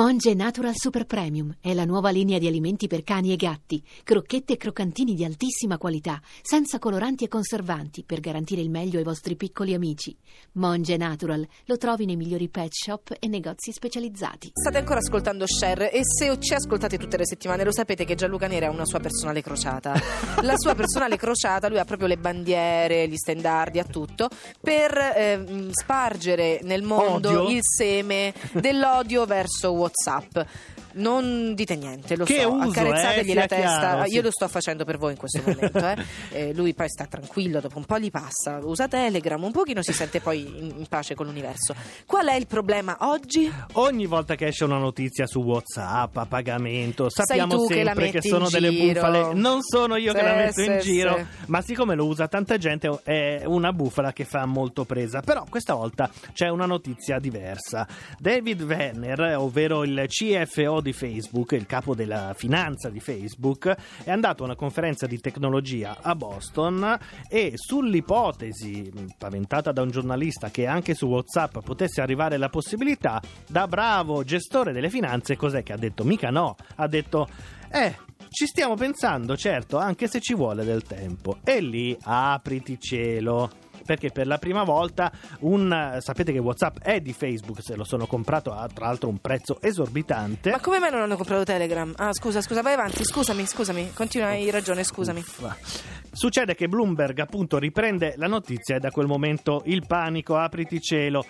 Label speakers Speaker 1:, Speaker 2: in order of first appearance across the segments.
Speaker 1: Monge Natural Super Premium è la nuova linea di alimenti per cani e gatti, crocchette e croccantini di altissima qualità, senza coloranti e conservanti, per garantire il meglio ai vostri piccoli amici. Monge Natural lo trovi nei migliori pet shop e negozi specializzati.
Speaker 2: State ancora ascoltando Share e se ci ascoltate tutte le settimane lo sapete che Gianluca Neri ha una sua personale crociata. La sua personale crociata, lui ha proprio le bandiere, gli stendardi, ha tutto, per eh, spargere nel mondo
Speaker 3: Odio?
Speaker 2: il seme dell'odio verso WhatsApp. Non dite niente, lo
Speaker 3: Che
Speaker 2: so,
Speaker 3: uso,
Speaker 2: accarezzategli
Speaker 3: eh,
Speaker 2: la testa.
Speaker 3: chiaro, sì.
Speaker 2: Io lo sto facendo per voi in questo momento. eh. Eh, lui poi sta tranquillo, dopo un po' gli passa, usa Telegram, un pochino si sente poi in, in pace con l'universo. Qual è il problema oggi?
Speaker 3: Ogni volta che esce una notizia su WhatsApp a pagamento, sappiamo
Speaker 2: che
Speaker 3: sempre che,
Speaker 2: in
Speaker 3: sono delle
Speaker 2: giro.
Speaker 3: bufale. Non sono io che
Speaker 2: Sì,
Speaker 3: la metto in
Speaker 2: sì,
Speaker 3: giro,
Speaker 2: sì.
Speaker 3: ma siccome lo usa tanta gente è una bufala che fa molto presa. Però questa volta c'è una notizia diversa. David Werner, ovvero il CFO di Facebook, il capo della finanza di Facebook, è andato a una conferenza di tecnologia a Boston e sull'ipotesi paventata da un giornalista che anche su WhatsApp potesse arrivare la possibilità, da bravo gestore delle finanze, cos'è che ha detto? Mica no, ha detto eh ci stiamo pensando, certo, anche se ci vuole del tempo. E lì apriti cielo. Perché per la prima volta un sapete che WhatsApp è di Facebook, se lo sono comprato a tra l'altro un prezzo esorbitante.
Speaker 2: Ma come mai non hanno comprato Telegram? Ah, scusa, scusa, vai avanti, scusami, scusami, continua, hai ragione, scusami.
Speaker 3: Succede che Bloomberg appunto riprende la notizia e da quel momento il panico, apriti cielo.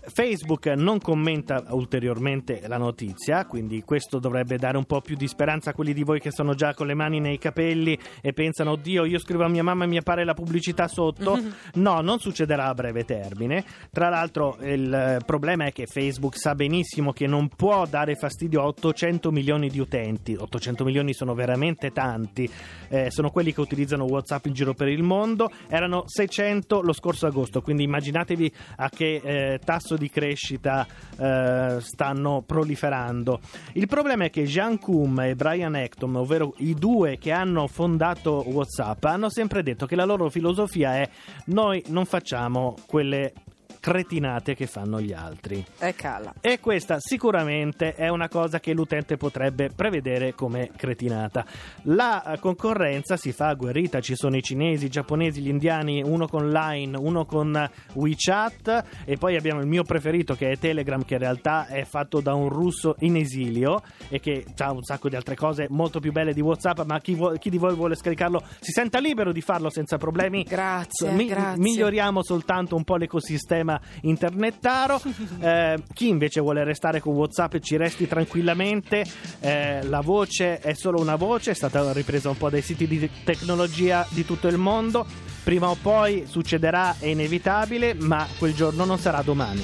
Speaker 3: Facebook non commenta ulteriormente la notizia, quindi questo dovrebbe dare un po' più di speranza a quelli di voi che sono già con le mani nei capelli e pensano, oddio, io scrivo a mia mamma e mi appare la pubblicità sotto. No, non succederà a breve termine. Tra l'altro il problema è che Facebook sa benissimo che non può dare fastidio a 800 milioni di utenti. 800 milioni sono veramente tanti, Eh, sono quelli che utilizzano WhatsApp in giro per il mondo. Erano 600 lo scorso agosto, quindi immaginatevi a che eh, tasso di crescita eh, stanno proliferando. Il problema è che Jean Koum e Brian Acton, ovvero i due che hanno fondato WhatsApp, hanno sempre detto che la loro filosofia è noi non facciamo quelle cretinate che fanno gli altri.
Speaker 2: E cala.
Speaker 3: E questa sicuramente è una cosa che l'utente potrebbe prevedere come cretinata. La concorrenza si fa agguerrita, ci sono i cinesi, i giapponesi, gli indiani, uno con Line, uno con WeChat e poi abbiamo il mio preferito che è Telegram che in realtà è fatto da un russo in esilio e che ha un sacco di altre cose molto più belle di WhatsApp, ma chi, vuo- chi di voi vuole scaricarlo si senta libero di farlo senza problemi.
Speaker 2: Grazie,
Speaker 3: Mi-
Speaker 2: grazie.
Speaker 3: miglioriamo soltanto un po' l'ecosistema internettaro. Eh, chi invece vuole restare con WhatsApp ci resti tranquillamente. Eh, la voce è solo una voce, è stata ripresa un po' dai siti di tecnologia di tutto il mondo. Prima o poi succederà, è inevitabile, ma quel giorno non sarà domani.